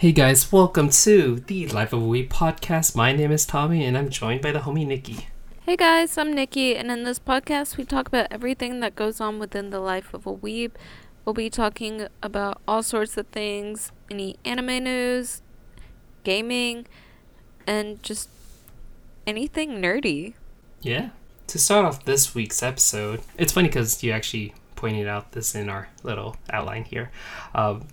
Hey guys, welcome to the Life of a Weeb podcast. My name is Tommy and I'm joined by the homie Nikki. Hey guys, I'm Nikki, and in this podcast, we talk about everything that goes on within the life of a weeb. We'll be talking about all sorts of things any anime news, gaming, and just anything nerdy. Yeah. To start off this week's episode, it's funny because you actually pointed out this in our little outline here. Um,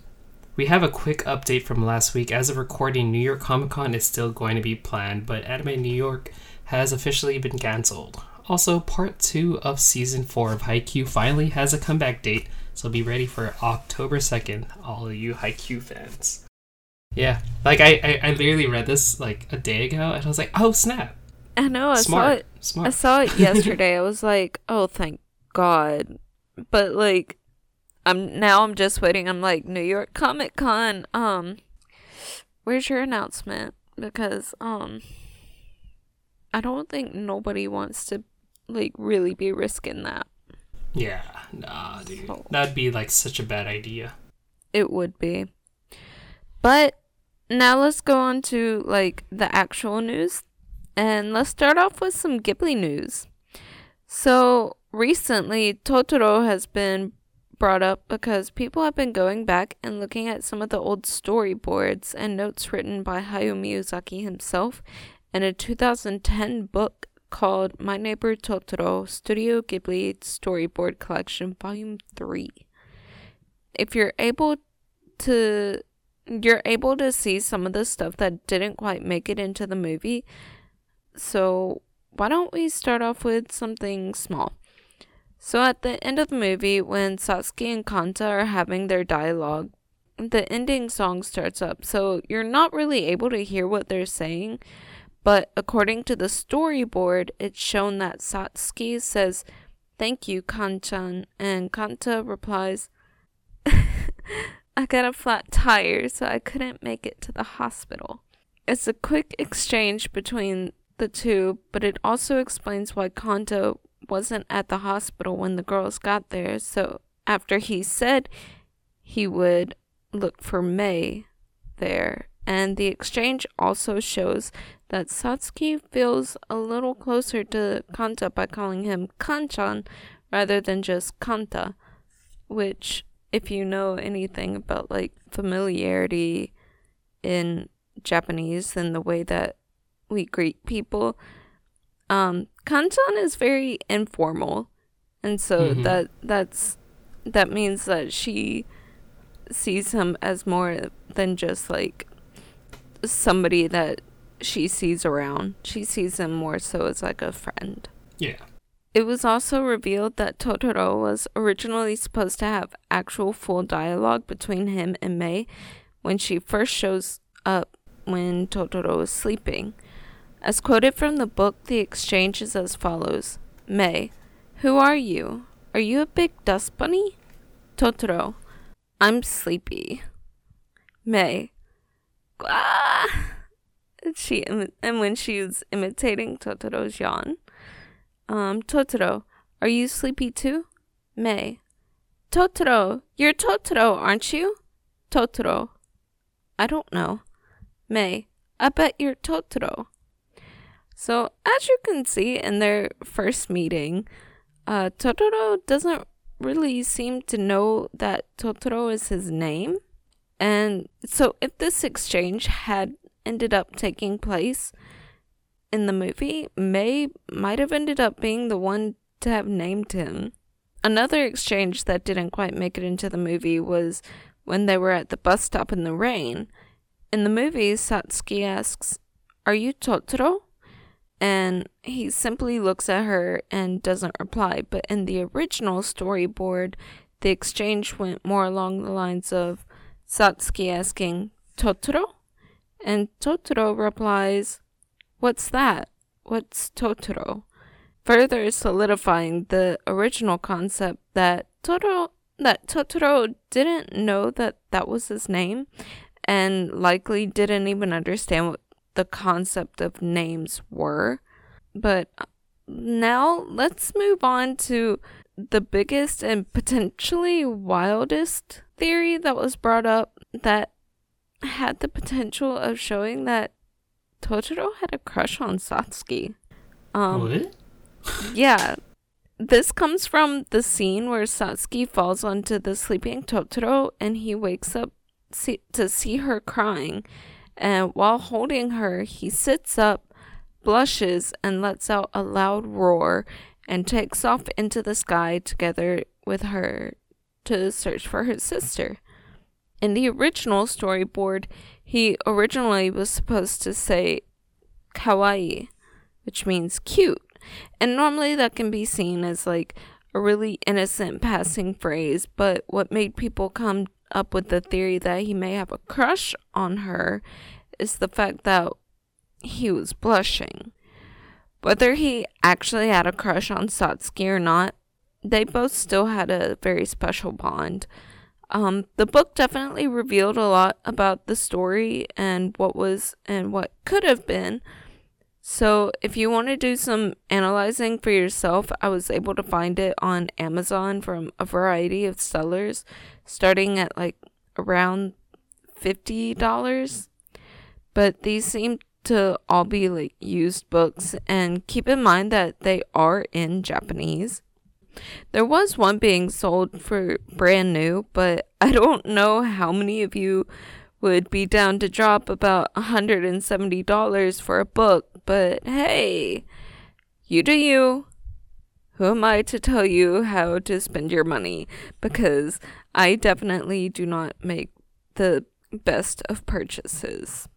we have a quick update from last week. As of recording, New York Comic Con is still going to be planned, but Anime New York has officially been cancelled. Also, part two of season four of Haikyuu finally has a comeback date, so be ready for October 2nd, all you Haikyuu fans. Yeah, like I, I, I literally read this like a day ago, and I was like, oh snap! I know, I Smart, saw it. smart. I saw it yesterday. I was like, oh, thank God. But like, I'm now I'm just waiting. I'm like New York Comic Con. Um, where's your announcement? Because um, I don't think nobody wants to like really be risking that. Yeah, nah, dude. So- That'd be like such a bad idea. It would be. But now let's go on to like the actual news. And let's start off with some Ghibli news. So recently Totoro has been brought up because people have been going back and looking at some of the old storyboards and notes written by Hayao Miyazaki himself in a 2010 book called My Neighbor Totoro Studio Ghibli Storyboard Collection Volume 3. If you're able to you're able to see some of the stuff that didn't quite make it into the movie. So, why don't we start off with something small? So, at the end of the movie, when Satsuki and Kanta are having their dialogue, the ending song starts up. So, you're not really able to hear what they're saying, but according to the storyboard, it's shown that Satsuki says, Thank you, Kanchan, and Kanta replies, I got a flat tire, so I couldn't make it to the hospital. It's a quick exchange between the two, but it also explains why Kanta wasn't at the hospital when the girls got there. So after he said he would look for Mei there, and the exchange also shows that Satsuki feels a little closer to Kanta by calling him Kanchan rather than just Kanta, which if you know anything about like familiarity in Japanese and the way that we greet people, um, kanchan is very informal, and so Mhm. that that's that means that she sees him as more than just like somebody that she sees around. She sees him more so as like a friend. Yeah. It was also revealed that Totoro was originally supposed to have actual full dialogue between him and Mei when she first shows up when Totoro is sleeping. As quoted from the book, the exchange is as follows Mei, who are you? Are you a big dust bunny? Totoro, I'm sleepy. Mei, ah! She imi- and when she was imitating Totoro's yawn. Um, Totoro, are you sleepy too? Mei. Totoro, you're Totoro, aren't you? Totoro. I don't know. Mei. I bet you're Totoro. So, as you can see in their first meeting, uh, Totoro doesn't really seem to know that Totoro is his name. And so, if this exchange had ended up taking place, in the movie, Mei might have ended up being the one to have named him. Another exchange that didn't quite make it into the movie was when they were at the bus stop in the rain. In the movie, Satsuki asks, Are you Totoro? And he simply looks at her and doesn't reply. But in the original storyboard, the exchange went more along the lines of Satsuki asking, Totoro? And Totoro replies, What's that? What's Totoro? Further solidifying the original concept that Totoro that Totoro didn't know that that was his name and likely didn't even understand what the concept of names were. But now let's move on to the biggest and potentially wildest theory that was brought up that had the potential of showing that Totoro had a crush on Satsuki. Um, what? yeah. This comes from the scene where Satsuki falls onto the sleeping Totoro and he wakes up see- to see her crying. And while holding her, he sits up, blushes, and lets out a loud roar and takes off into the sky together with her to search for his sister. In the original storyboard, he originally was supposed to say kawaii, which means cute. And normally that can be seen as like a really innocent passing phrase, but what made people come up with the theory that he may have a crush on her is the fact that he was blushing. Whether he actually had a crush on Satsuki or not, they both still had a very special bond. Um, the book definitely revealed a lot about the story and what was and what could have been. So, if you want to do some analyzing for yourself, I was able to find it on Amazon from a variety of sellers, starting at like around $50. But these seem to all be like used books, and keep in mind that they are in Japanese. There was one being sold for brand new, but I don't know how many of you would be down to drop about $170 for a book, but hey, you do you. Who am I to tell you how to spend your money? Because I definitely do not make the best of purchases.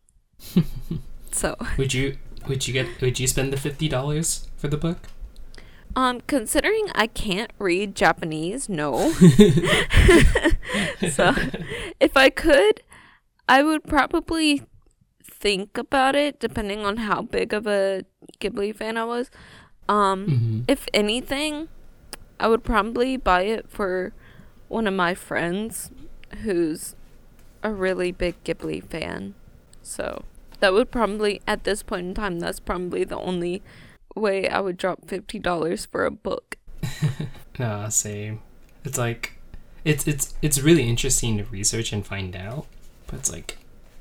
so, Would you would you get would you spend the fifty dollars for the book? um, considering I can't read Japanese, no. so, if I could, I would probably think about it depending on how big of a Ghibli fan I was. Um, Mm-hmm. if anything, I would probably buy it for one of my friends who's a really big Ghibli fan. So, that would probably at this point in time that's probably the only way I would drop $50 for a book. Nah, same. It's like it's it's it's really interesting to research and find out, but it's like,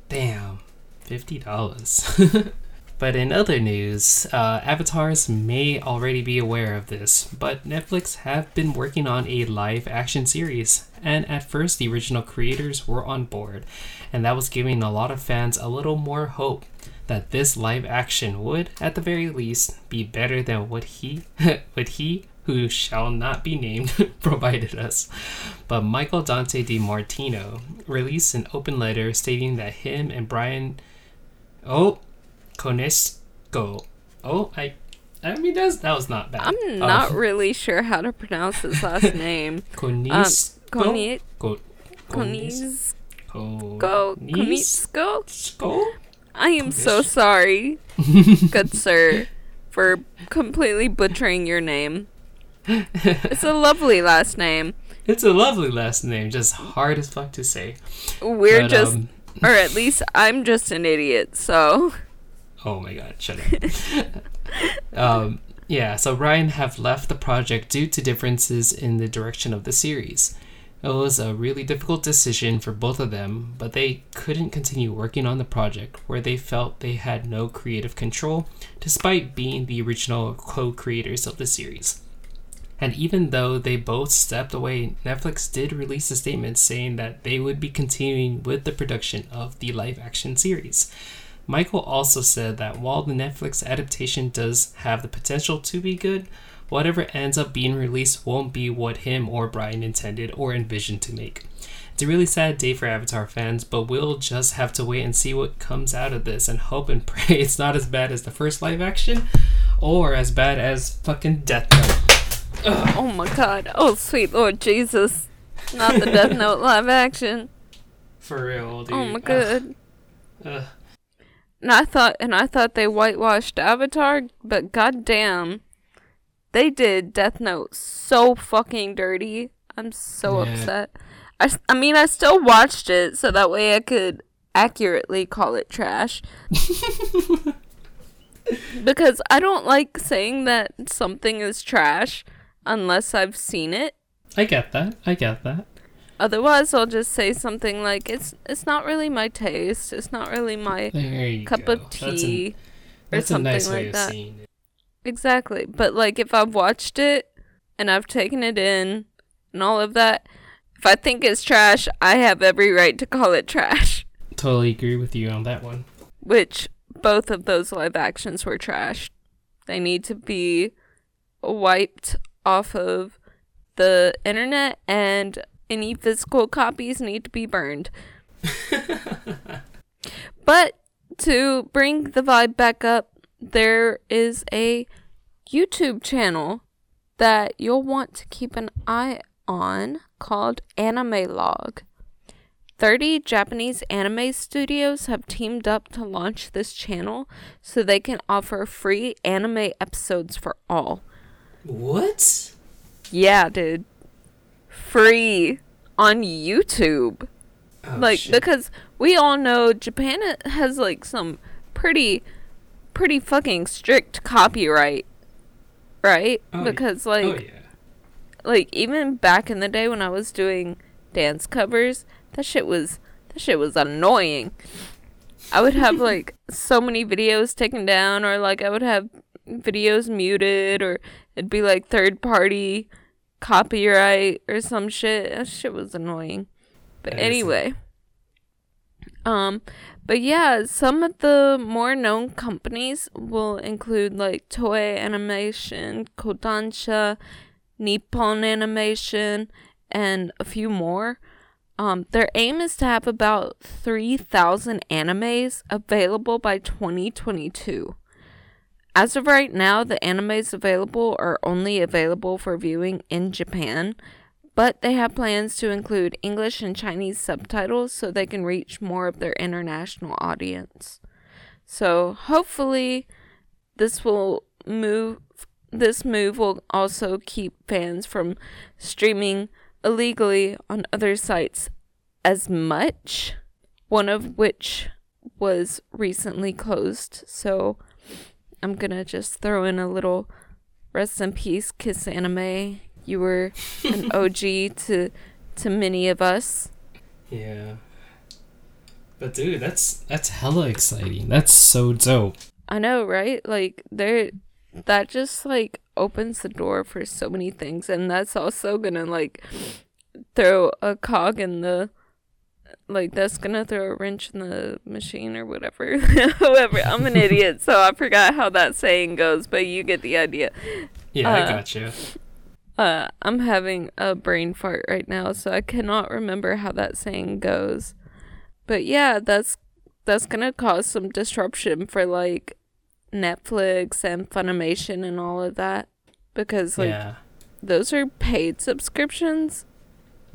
damn, fifty dollars. but in other news, uh, avatars may already be aware of this, but Netflix have been working on a live action series, and at first the original creators were on board, and that was giving a lot of fans a little more hope that this live action would, at the very least, be better than what he what he who shall not be named provided us. But Michael Dante DiMartino released an open letter stating that him and Bryan oh Konesko oh I I mean that's that was not bad. I'm not Um, really sure how to pronounce his last name. Konis Koni- Ko- Konis- Ko- Go Konis- I am so sorry, good sir, for completely butchering your name. It's a lovely last name. It's a lovely last name, just hard as fuck to say. We're But, just, um, or at least I'm just an idiot. So Oh my god, shut up. um, yeah, so Ryan have left the project due to differences in the direction of the series. It was a really difficult decision for both of them, but they couldn't continue working on the project where they felt they had no creative control, despite being the original co creators of the series. And even though they both stepped away, Netflix did release a statement saying that they would be continuing with the production of the live action series. Michael also said that while the Netflix adaptation does have the potential to be good, whatever ends up being released won't be what him or Bryan intended or envisioned to make. It's a really sad day for Avatar fans, but we'll just have to wait and see what comes out of this and hope and pray it's not as bad as the first live action or as bad as fucking Death Note. Oh my god, oh sweet Lord Jesus, not the Death Note live action. For real, dude. Oh my god. ugh. And I thought, and I thought they whitewashed Avatar, but goddamn, they did Death Note so fucking dirty. I'm so Yeah. upset. I mean, I still watched it so that way I could accurately call it trash. because I don't like saying that something is trash unless I've seen it. I get that. I get that. Otherwise, I'll just say something like it's it's not really my taste. It's not really my cup go. of That's, tea. that's a something nice way like of that. seeing it. Exactly. But like if I've watched it and I've taken it in and all of that, if I think it's trash, I have every right to call it trash. Totally agree with you on that one. Which both of those live actions were trash. They need to be wiped off of the internet and any physical copies need to be burned. But to bring the vibe back up, there is a YouTube channel that you'll want to keep an eye on called Anime Log. 30 Japanese anime studios have teamed up to launch this channel so they can offer free anime episodes for all. What? Yeah, dude. Free on YouTube. Oh, like shit. because we all know Japan has like some pretty pretty fucking strict copyright, right? Oh, because oh, like oh yeah. like even back in the day when I was doing dance covers, that shit was that shit was annoying. I would have like so many videos taken down or like I would have videos muted or it'd be like third party copyright or some shit. That shit was annoying. But That anyway. Um but yeah, some of the more known companies will include like Toei Animation, Kodansha, Nippon Animation, and a few more. Um, their aim is to have about 3,000 animes available by 2022. As of right now, the animes available are only available for viewing in Japan, but they have plans to include English and Chinese subtitles so they can reach more of their international audience. So hopefully, this will move. This move will also keep fans from streaming illegally on other sites as much. One of which was recently closed. So I'm gonna just throw in a little rest in peace, Kiss Anime. You were an OG to to many of us. Yeah. But dude, that's that's hella exciting. That's so dope. I know, right? Like there that just like opens the door for so many things and that's also gonna like throw a cog in the like that's gonna throw a wrench in the machine or whatever. However, I'm an idiot, so I forgot how that saying goes, but you get the idea. Yeah, I Uh, gotcha. Uh, I'm having a brain fart right now, so I cannot remember how that saying goes. But yeah, that's that's gonna cause some disruption for like Netflix and Funimation and all of that because like yeah. those are paid subscriptions.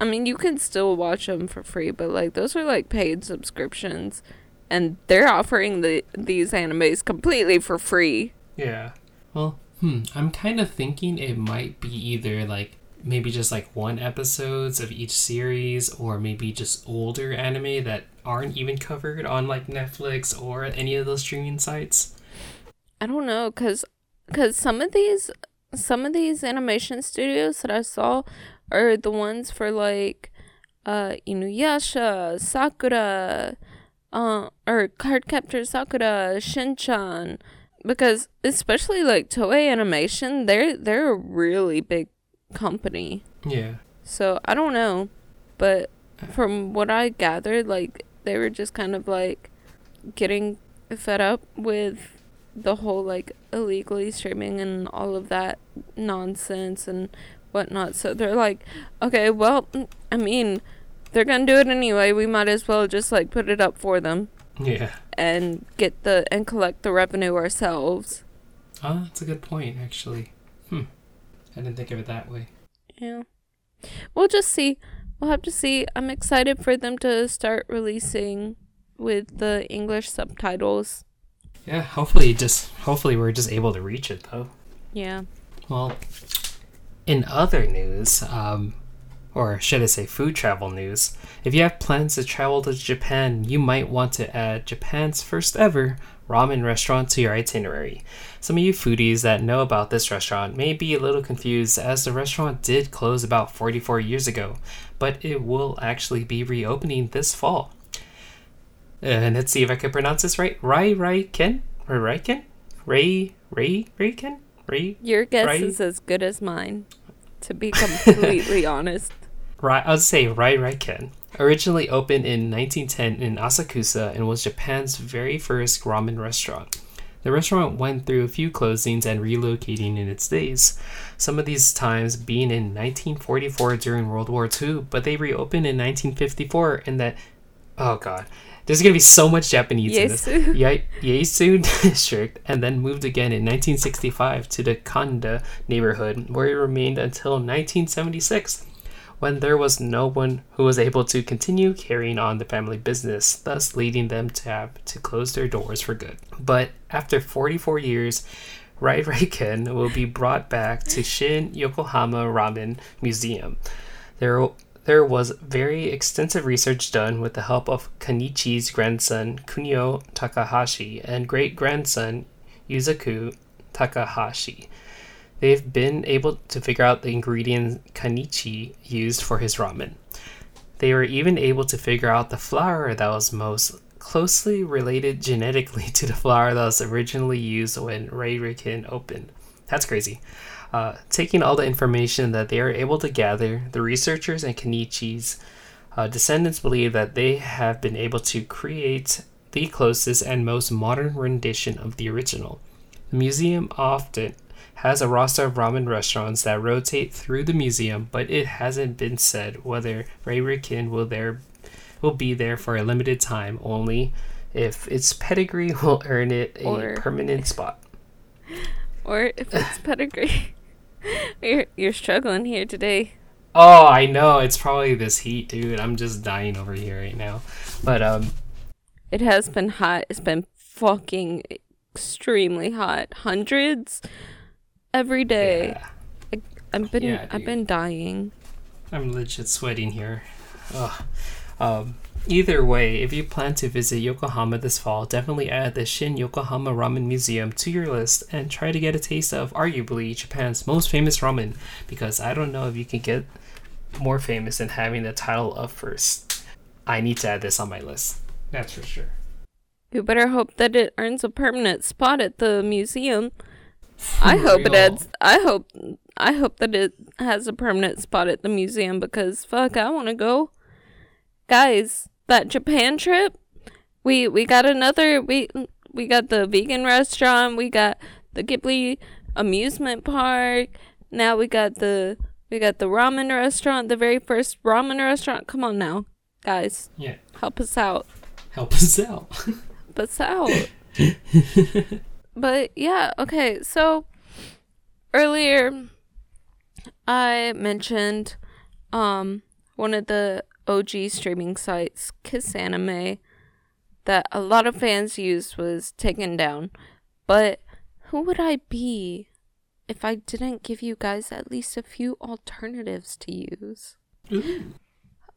I mean, you can still watch them for free, but like those are like paid subscriptions, and they're offering the these animes completely for free. Yeah. Well, hmm. I'm kind of thinking it might be either like maybe just like one episodes of each series, or maybe just older anime that aren't even covered on like Netflix or any of those streaming sites. I don't know, cause, cause some of these, some of these animation studios that I saw are the ones for like, uh, Inuyasha, Sakura, uh, or Cardcaptor Sakura, Shinchan, because especially like Toei Animation, they're they're a really big company. Yeah. So I don't know, but from what I gathered, like they were just kind of like getting fed up with the whole like illegally streaming and all of that nonsense and whatnot. So they're like, okay, well, mm, I mean, they're gonna do it anyway. We might as well just like put it up for them Yeah. and get the and collect the revenue ourselves. Oh, that's a good point, actually. Hmm. I didn't think of it that way. Yeah. We'll just see. We'll have to see. I'm excited for them to start releasing with the English subtitles. Yeah, hopefully just hopefully we're just able to reach it though. Yeah. Well, in other news, um, or should I say food travel news. If you have plans to travel to Japan, you might want to add Japan's first ever ramen restaurant to your itinerary. Some of you foodies that know about this restaurant may be a little confused as the restaurant did close about 44 years ago, but it will actually be reopening this fall. And let's see if I can pronounce this right. Rai Rai Ken? Or Rai Ken? Ray Ray Ken? Ray? Your guess Rai- is as good as mine, to be completely honest. Rai, I'll say Rai Rai Ken. Originally opened in 1910 in Asakusa and was Japan's very first ramen restaurant. The restaurant went through a few closings and relocating in its days. Some of these times being in 1944 during World War II, but they reopened in 1954 and that oh god. There's gonna be so much Japanese in this. Yesu. Ye- Yesu district, and then moved again in 1965 to the Kanda neighborhood, where it remained until 1976, when there was no one who was able to continue carrying on the family business, thus leading them to have to close their doors for good. But after 44 years, Rai Ken will be brought back to Shin Yokohama Ramen Museum. There, there was very extensive research done with the help of Kanichi's grandson Kunio Takahashi and great grandson Yuzaku Takahashi. They've been able to figure out the ingredient Kanichi used for his ramen. They were even able to figure out the flour that was most closely related genetically to the flour that was originally used when Ray Riken opened. That's crazy. Uh, taking all the information that they are able to gather, the researchers and Kenichi's uh, descendants believe that they have been able to create the closest and most modern rendition of the original. The museum often has a roster of ramen restaurants that rotate through the museum, but it hasn't been said whether Ray Rikin will there will be there for a limited time only if its pedigree will earn it a Or- permanent spot. Or if it's pedigree. you're, you're struggling here today. Oh, I know. It's probably this heat, dude. I'm just dying over here right now. But um It has been hot. It's been fucking extremely hot. Hundreds every day. yeah, I've been Yeah, I've been dying. I'm legit sweating here. Ugh. Um either way, if you plan to visit Yokohama this fall, definitely add the Shin Yokohama Ramen Museum to your list and try to get a taste of arguably Japan's most famous ramen because I don't know if you can get more famous than having the title of first. I need to add this on my list. That's for sure. You better hope that it earns a permanent spot at the museum. I For hope it real. adds. I hope. I hope that it has a permanent spot at the museum because fuck, I want to go. Guys, that Japan trip, we we got another. We we got the vegan restaurant. We got the Ghibli amusement park. Now we got the we got the ramen restaurant. The very first ramen restaurant. Come on now, guys, Yeah. help us out. Help us out. Help us out. but yeah, okay. So earlier I mentioned um one of the OG streaming sites, Kiss Anime, that a lot of fans used was taken down. But who would I be if I didn't give you guys at least a few alternatives to use?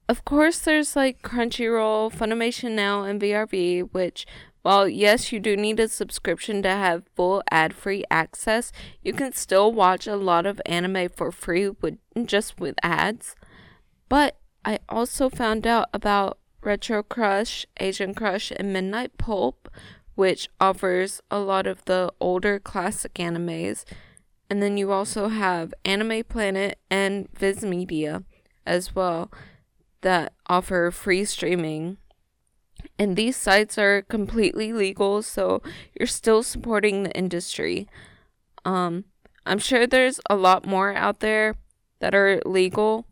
Of course, there's like Crunchyroll, Funimation Now, and VRV, which, while yes, you do need a subscription to have full ad free access, you can still watch a lot of anime for free with just with ads. But I also found out about Retro Crush, Asian Crush, and Midnight Pulp, which offers a lot of the older classic animes. And then you also have Anime Planet and Viz Media as well that offer free streaming. And these sites are completely legal, so you're still supporting the industry. Um, I'm sure there's a lot more out there that are legal,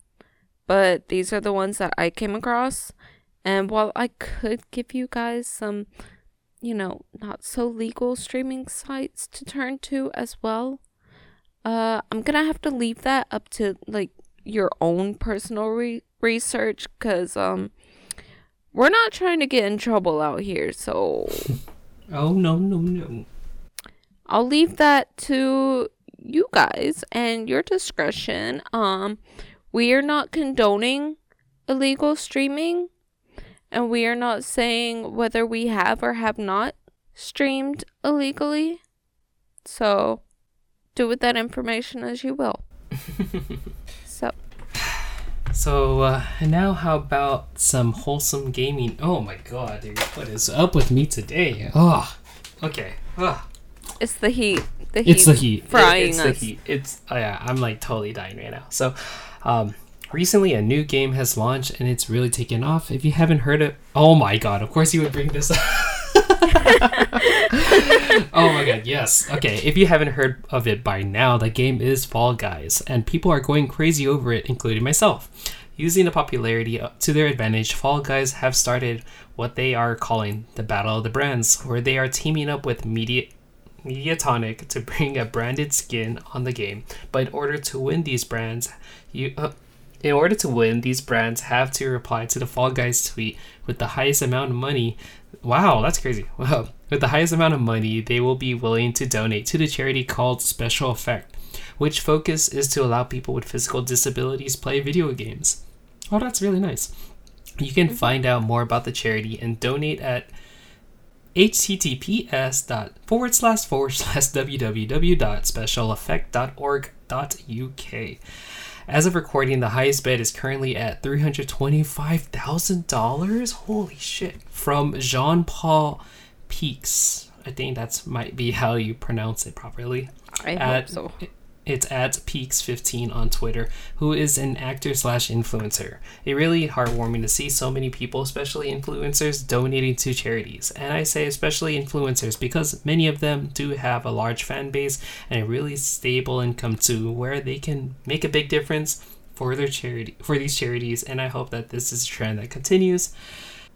but these are the ones that I came across. And while I could give you guys some, you know, not so legal streaming sites to turn to as well, uh, I'm gonna have to leave that up to like your own personal re- research because um we're not trying to get in trouble out here so oh no no no. i'll leave that to you guys and your discretion um we are not condoning illegal streaming and we are not saying whether we have or have not streamed illegally. So do with that information as you will. so So uh, now, how about some wholesome gaming? Oh my god, dude, what is up with me today? Oh, okay. Oh. it's the heat. The heat It's the heat. It- frying it's us. the heat. It's oh yeah, I'm like totally dying right now. So, um, recently a new game has launched and it's really taken off. If you haven't heard it, oh my god, of course you would bring this up. oh my god, yes. Okay, if you haven't heard of it by now, the game is Fall Guys, and people are going crazy over it, including myself. Using the popularity to their advantage, Fall Guys have started what they are calling the Battle of the Brands, where they are teaming up with media Mediatonic to bring a branded skin on the game. But in order to win these brands, you uh, in order to win, these brands have to reply to the Fall Guys tweet with the highest amount of money. Wow, that's crazy. Wow. With the highest amount of money they will be willing to donate to the charity called Special Effect, which focus is to allow people with physical disabilities play video games. Oh, that's really nice. You can find out more about the charity and donate at https dot forward slash forward slash www.specialeffect.org.uk. As of recording, the highest bid is currently at $325,000. Holy shit. From Jean Paul Peaks. I think that's might be how you pronounce it properly. I hope so. It's at Peaks15 on Twitter, who is an actor slash influencer. It really heartwarming to see so many people, especially influencers, donating to charities. And I say especially influencers because many of them do have a large fan base and a really stable income too, where they can make a big difference for their charity for these charities. And I hope that this is a trend that continues.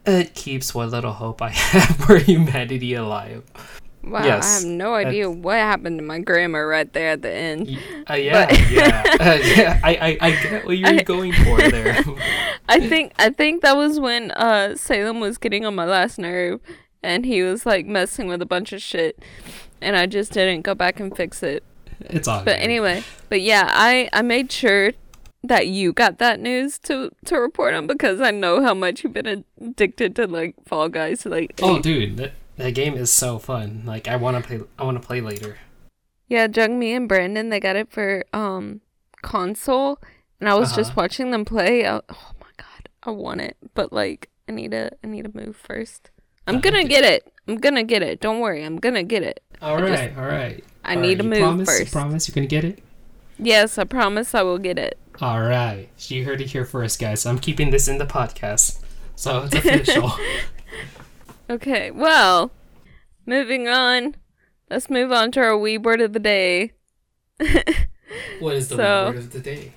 It keeps what little hope I have for humanity alive. Wow, Yes, I have no idea what happened to my grammar right there at the end. Uh, yeah, yeah, uh, yeah. I, I, I get what you're I- going for there. I think I think that was when uh Salem was getting on my last nerve and he was like messing with a bunch of shit and I just didn't go back and fix it. it's all But good. anyway, but yeah, I I made sure that you got that news to to report on because I know how much you've been addicted to like Fall Guys Like, Oh, dude, that, that game is so fun. Like, I want to play. I want to play later. Yeah, Jung Me and Brandon, they got it for um console, and I was just Uh-huh. watching them play. I, oh my god, I want it, but like I need to I need to move first. I'm Uh, gonna get it. I'm gonna get it. Don't worry, I'm gonna get it. All right, just- all right. I All need right, to you move promise, You promise you're gonna get it. Yes, I promise I will get it. All right. You heard it here first, guys. I'm keeping this in the podcast, so it's official. Okay, well, moving on. Let's move on to our Weeb word of the day. what is the So- word of the day?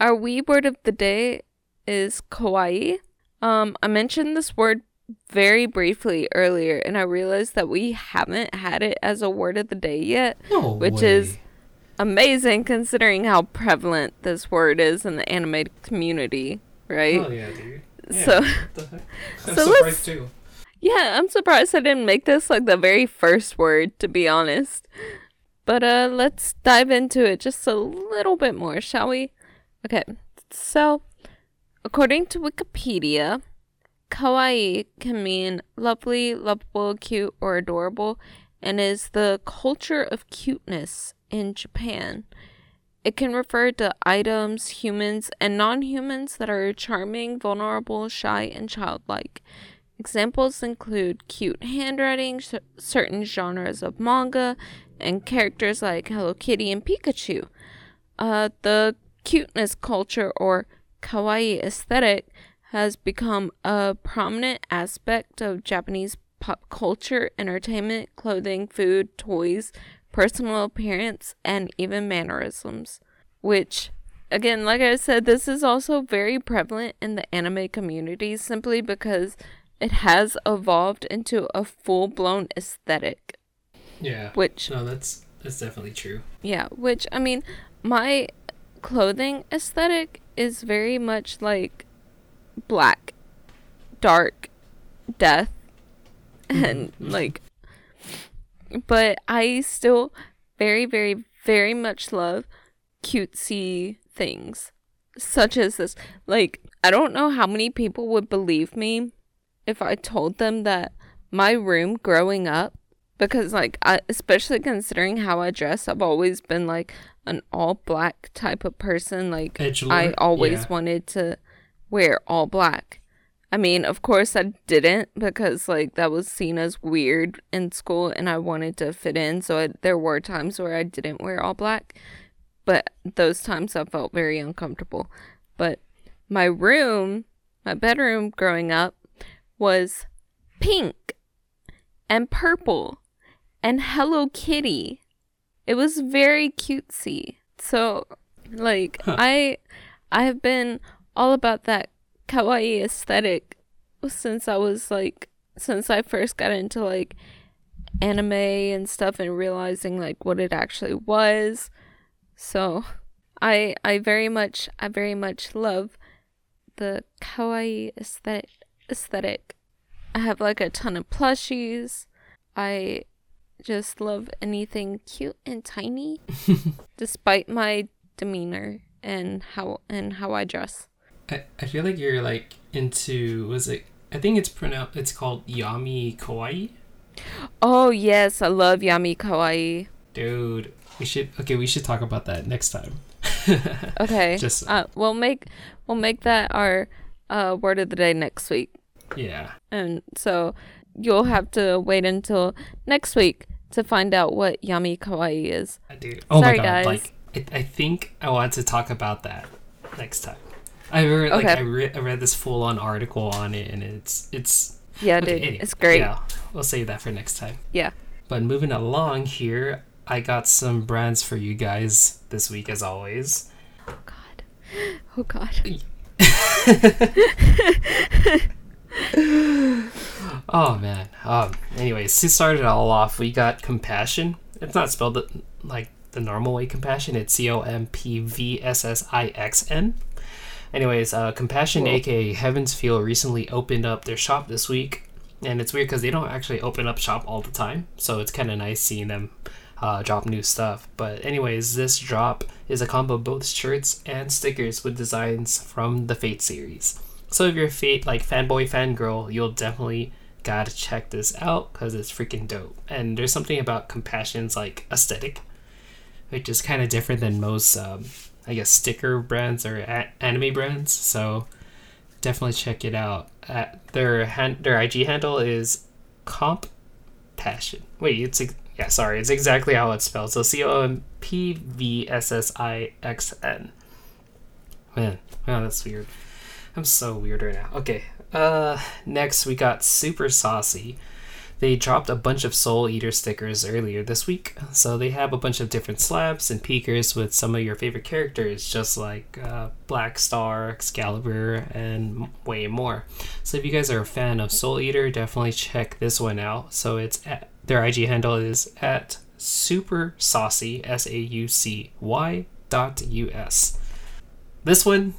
Our Weeb word of the day is kawaii. Um, I mentioned this word very briefly earlier, and I realized that we haven't had it as a word of the day yet. No Which way. is- Amazing considering how prevalent this word is in the anime community, right? Oh yeah, dude. Yeah, So, what the heck? I'm so surprised let's- too. Yeah, I'm surprised I didn't make this like the very first word, to be honest. But uh, let's dive into it just a little bit more, shall we? Okay, so according to Wikipedia, kawaii can mean lovely, lovable, cute, or adorable, and is the culture of cuteness in Japan. It can refer to items, humans, and non humans that are charming, vulnerable, shy, and childlike. Examples include cute handwriting, cer- certain genres of manga, and characters like Hello Kitty and Pikachu. Uh, the cuteness culture or kawaii aesthetic has become a prominent aspect of Japanese pop culture, entertainment, clothing, food, toys, personal appearance, and even mannerisms. Which, again, like I said, this is also very prevalent in the anime community simply because it has evolved into a full blown aesthetic. Yeah. Which, No, that's that's definitely true. yeah, which, I mean, my clothing aesthetic is very much like black, dark, death, mm-hmm. and like, but I still very, very, very much love cutesy things. such as this. Like, I don't know how many people would believe me if I told them that my room growing up, because, like, I, especially considering how I dress, I've always been like an all black type of person. Like, Edgelord? I always Yeah. wanted to wear all black. I mean, of course, I didn't because like that was seen as weird in school, and I wanted to fit in. So I, there were times where I didn't wear all black, but those times I felt very uncomfortable. But my room, my bedroom growing up, was pink and purple and Hello Kitty. It was very cutesy. So, like, Huh. I, I have been all about that kawaii aesthetic since I was like since I first got into like anime and stuff and realizing like what it actually was. So I I very much I very much love the kawaii aesthetic aesthetic. I have like a ton of plushies. I just love anything cute and tiny despite my demeanor and how and how I dress. I, I feel like you're like into was it I think it's pronounced it's called Yami Kawaii. Oh yes, I love Yami Kawaii. Dude, we should okay, we should talk about that next time. Okay. Just- uh, we'll make we'll make that our uh, word of the day next week, Yeah. and so you'll have to wait until next week to find out what Yami Kawaii is. Dude. Oh Sorry, my god, guys. like I, I think I want to talk about that next time. I read like I, re- I read this full on article on it and it's it's Yeah, okay, dude, anyway, it's great. Yeah. We'll save that for next time. Yeah. But moving along here, I got some brands for you guys this week as always. Oh God. Oh God. Oh man. Um. Anyways, to start it all off, we got compassion. It's not spelled the- like the normal way. Compassion. It's C O M P V S S I X N. Anyways, uh, compassion, Cool. aka Heaven's Feel, recently opened up their shop this week, and it's weird because they don't actually open up shop all the time. So it's kind of nice seeing them uh, drop new stuff. But anyways, this drop is a combo of both shirts and stickers with designs from the Fate series. So if you're a Fate like fanboy fangirl, you'll definitely gotta check this out because it's freaking dope. And there's something about Compassion's like aesthetic, which is kind of different than most, um, I guess, sticker brands or a- anime brands. So definitely check it out. At their hand, their IG handle is comp passion. Wait, it's ex- yeah, sorry, it's exactly how it's spelled. So C O M P V S S I X N. Man, wow, that's weird. I'm so weird right now. Okay. Uh next we got Super Saucy. They dropped a bunch of Soul Eater stickers earlier this week. So they have a bunch of different slaps and peekers with some of your favorite characters, just like uh, Black Star, Excalibur, and way more. So if you guys are a fan of Soul Eater, definitely check this one out. So it's at their IG handle is at super saucy s a u c y dot u s. This one,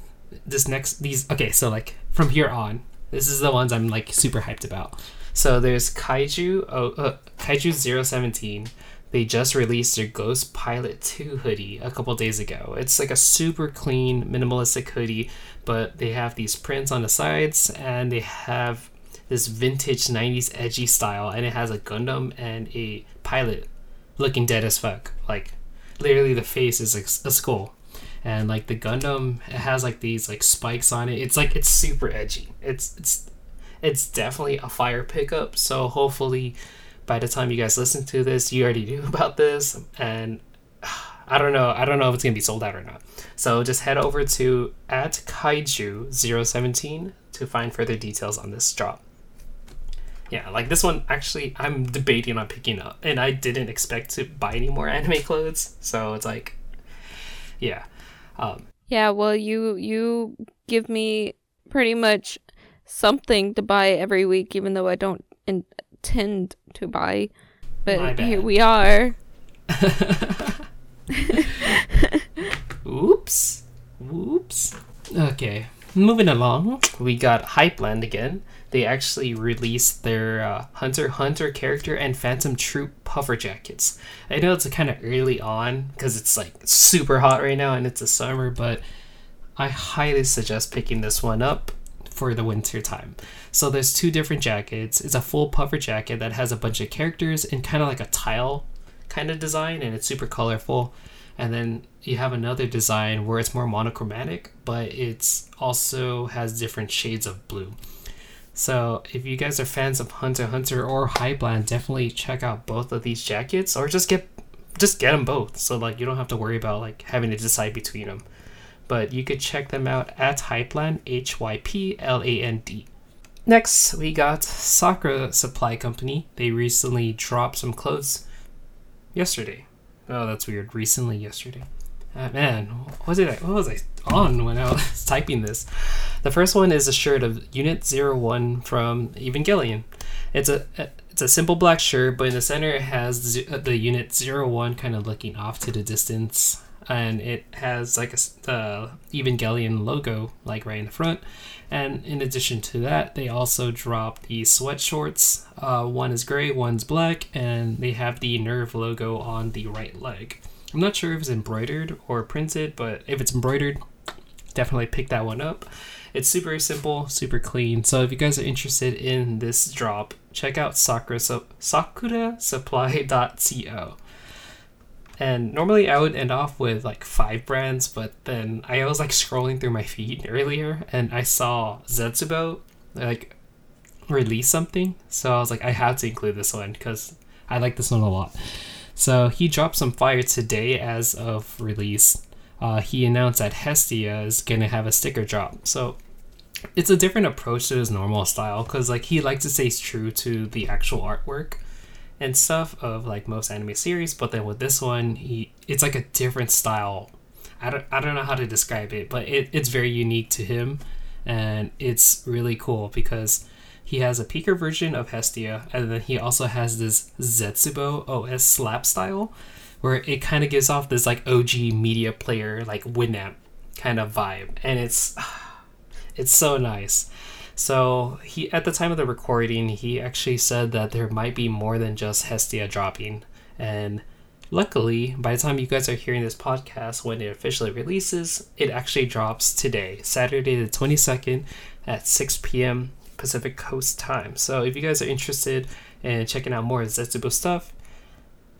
this next these okay. So like from here on, this is the ones I'm like super hyped about. So there's Kaiju oh, uh, Kaiju 017. They just released their Ghost Pilot 2 hoodie a couple days ago. It's like a super clean, minimalistic hoodie, but they have these prints on the sides and they have this vintage 90s edgy style and it has a Gundam and a pilot looking dead as fuck. Like literally the face is like a skull. And like the Gundam it has like these like spikes on it. It's like it's super edgy. It's it's it's definitely a fire pickup. So hopefully by the time you guys listen to this, you already knew about this and I don't know. I don't know if it's gonna be sold out or not. So just head over to at kaiju017 to find further details on this drop. Yeah, like this one actually I'm debating on picking up and I didn't expect to buy any more anime clothes. So it's like yeah. Um Yeah, well, you you give me pretty much something to buy every week, even though I don't intend to buy. But here we are. Oops. Whoops. Okay. Moving along, we got Hypeland again. They actually released their uh, Hunter Hunter character and Phantom Troupe puffer jackets. I know it's kind of early on because it's like super hot right now and it's a summer, but I highly suggest picking this one up for the winter time. So there's two different jackets. It's a full puffer jacket that has a bunch of characters and kind of like a tile kind of design and it's super colorful. And then you have another design where it's more monochromatic, but it's also has different shades of blue. So if you guys are fans of Hunter Hunter or Hypeland, definitely check out both of these jackets or just get just get them both. So like you don't have to worry about like having to decide between them. But you could check them out at Hypeland, H Y P L A N D. Next, we got Sakura Supply Company. They recently dropped some clothes yesterday. Oh, that's weird. Recently, yesterday. Uh, man, what was it? What was I on when I was typing this? The first one is a shirt of Unit 01 from Evangelion. It's a it's a simple black shirt, but in the center it has the Unit 01 kind of looking off to the distance, and it has like a uh, Evangelion logo like right in the front. And in addition to that, they also drop the sweat shorts. Uh, one is gray, one's black, and they have the NERV logo on the right leg. I'm not sure if it's embroidered or printed, but if it's embroidered, definitely pick that one up. It's super simple, super clean. So if you guys are interested in this drop, check out Sakura, so, sakurasupply.co. And normally I would end off with like five brands, but then I was like scrolling through my feed earlier and I saw Zetsubo like release something. So I was like, I have to include this one because I like this one a lot. So he dropped some fire today as of release. Uh, he announced that Hestia is gonna have a sticker drop. So it's a different approach to his normal style because like he likes to stay true to the actual artwork and stuff of like most anime series, but then with this one, he it's like a different style. I don't I don't know how to describe it, but it, it's very unique to him, and it's really cool because he has a peaker version of Hestia, and then he also has this Zetsubo OS slap style, where it kind of gives off this like OG media player like Winamp kind of vibe, and it's it's so nice. So he at the time of the recording, he actually said that there might be more than just Hestia dropping, and luckily, by the time you guys are hearing this podcast, when it officially releases, it actually drops today, Saturday the twenty second at six p.m. Pacific Coast time. So if you guys are interested in checking out more Zetsubo stuff,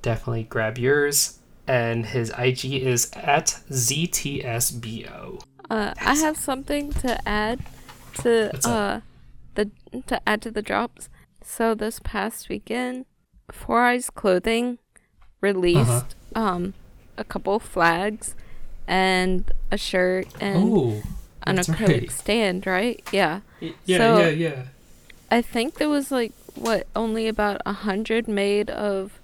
definitely grab yours. And his IG is at ZTSBO. Uh, I have something to add to uh the to add to the drops. So this past weekend, Four Eyes Clothing released uh-huh. um a couple flags and a shirt and Ooh, an acrylic right. stand, right? Yeah. Yeah, so yeah, yeah. I think there was like what only about a hundred made of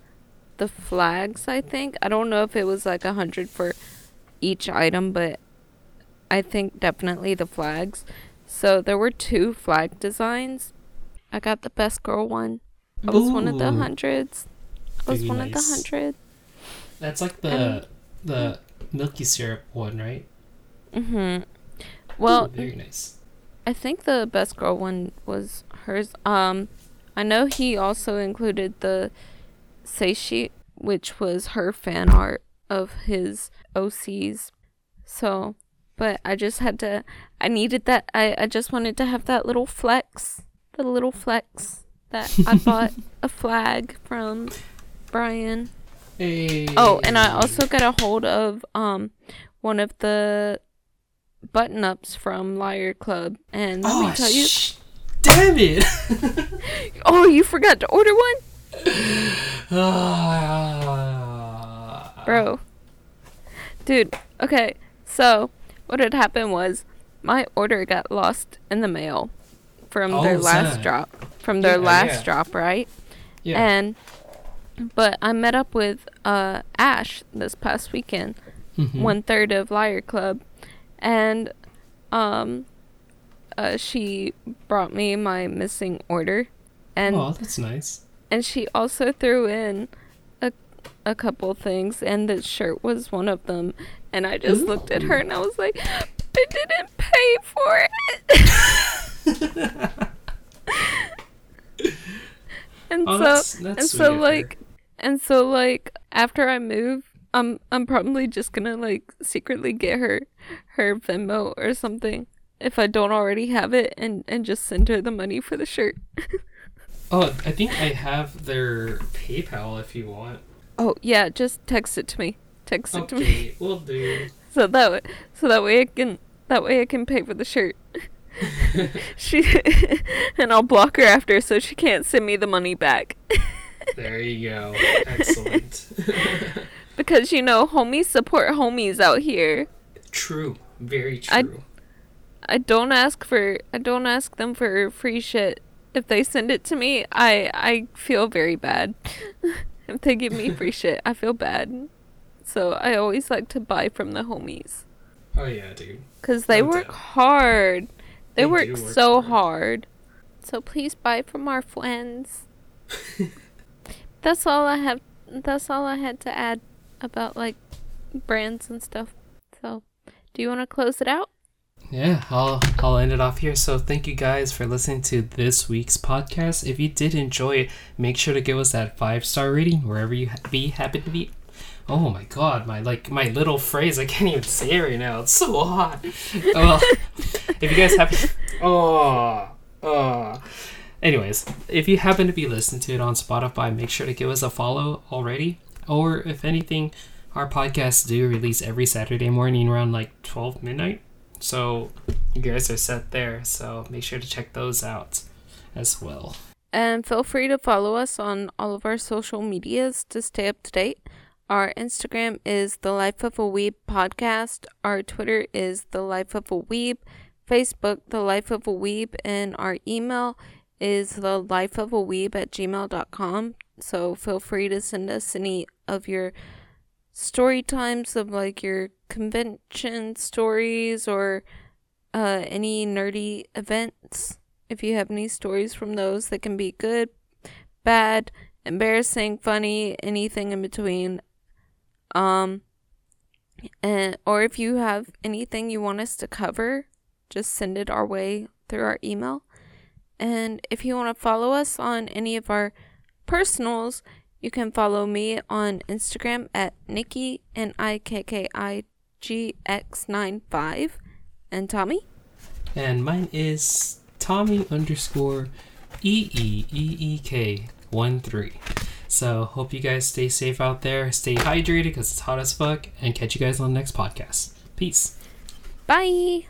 the flags. I think I don't know if it was like a hundred for each item, but I think definitely the flags. So there were two flag designs. I got the best girl one. I was Ooh. one of the hundreds. I was Very one nice. of the hundred. That's like the and, the milky syrup one, right? Mm Mhm. Well, Ooh, very nice. I think the best girl one was hers. Um, I know he also included the Seishi, which was her fan art of his OCs. So but I just had to I needed that I, I just wanted to have that little flex. The little flex that I bought a flag from Bryan. Hey. Oh, and I also got a hold of um one of the button ups from Liar Club and let oh, me tell you sh- Damn it Oh, you forgot to order one? Bro. Dude, okay. So, what had happened was my order got lost in the mail from oh, their last sad. drop. From their yeah, last yeah. drop, right? Yeah. And but I met up with uh, Ash this past weekend, mm-hmm. one third of Liar Club, and um, uh, she brought me my missing order, and oh, that's nice. And she also threw in a a couple things, and the shirt was one of them. And I just Ooh. looked at her and I was like, I didn't pay for it. and oh, so that's, that's and so like and so like after I move I'm I'm probably just gonna like secretly get her her Venmo or something if I don't already have it and and just send her the money for the shirt. oh, I think I have their PayPal if you want. Oh yeah, just text it to me. Text it okay, to me. we'll do. So that way, so that way I can that way I can pay for the shirt. she and I'll block her after so she can't send me the money back. there you go. Excellent. because you know, homies support homies out here. True. Very true. I, I don't ask for I don't ask them for free shit. If they send it to me, I I feel very bad. if they give me free shit, I feel bad. So I always like to buy from the homies. Oh yeah, dude. Cuz they no work doubt. hard. They, they work, work, so hard. hard. So please buy from our friends. that's all I have that's all I had to add about like brands and stuff. So, do you want to close it out? Yeah, I'll I'll end it off here. So thank you guys for listening to this week's podcast. If you did enjoy it, make sure to give us that five star rating wherever you be happen to be. Oh my god, my like my little phrase I can't even say it right now. It's so hot. well, if you guys have, oh, oh. Anyways, if you happen to be listening to it on Spotify, make sure to give us a follow already. Or if anything, our podcasts do release every Saturday morning around like 12 midnight. So you guys are set there. So make sure to check those out as well. And feel free to follow us on all of our social medias to stay up to date. Our Instagram is the Life of a Weeb podcast. Our Twitter is the Life of a Weeb. Facebook, the Life of a Weeb, and our email is the Life of a Weeb at gmail.com. So feel free to send us any of your story times of like your convention stories or uh, any nerdy events. If you have any stories from those that can be good, bad, embarrassing, funny, anything in between. Um, and or if you have anything you want us to cover, just send it our way through our email. And if you want to follow us on any of our personals, you can follow me on Instagram at Nikki N I K K I G X 95 and Tommy. And mine is Tommy underscore E E E E K 1 3. So hope you guys stay safe out there, stay hydrated because it's hot as fuck, and catch you guys on the next podcast. Peace. Bye.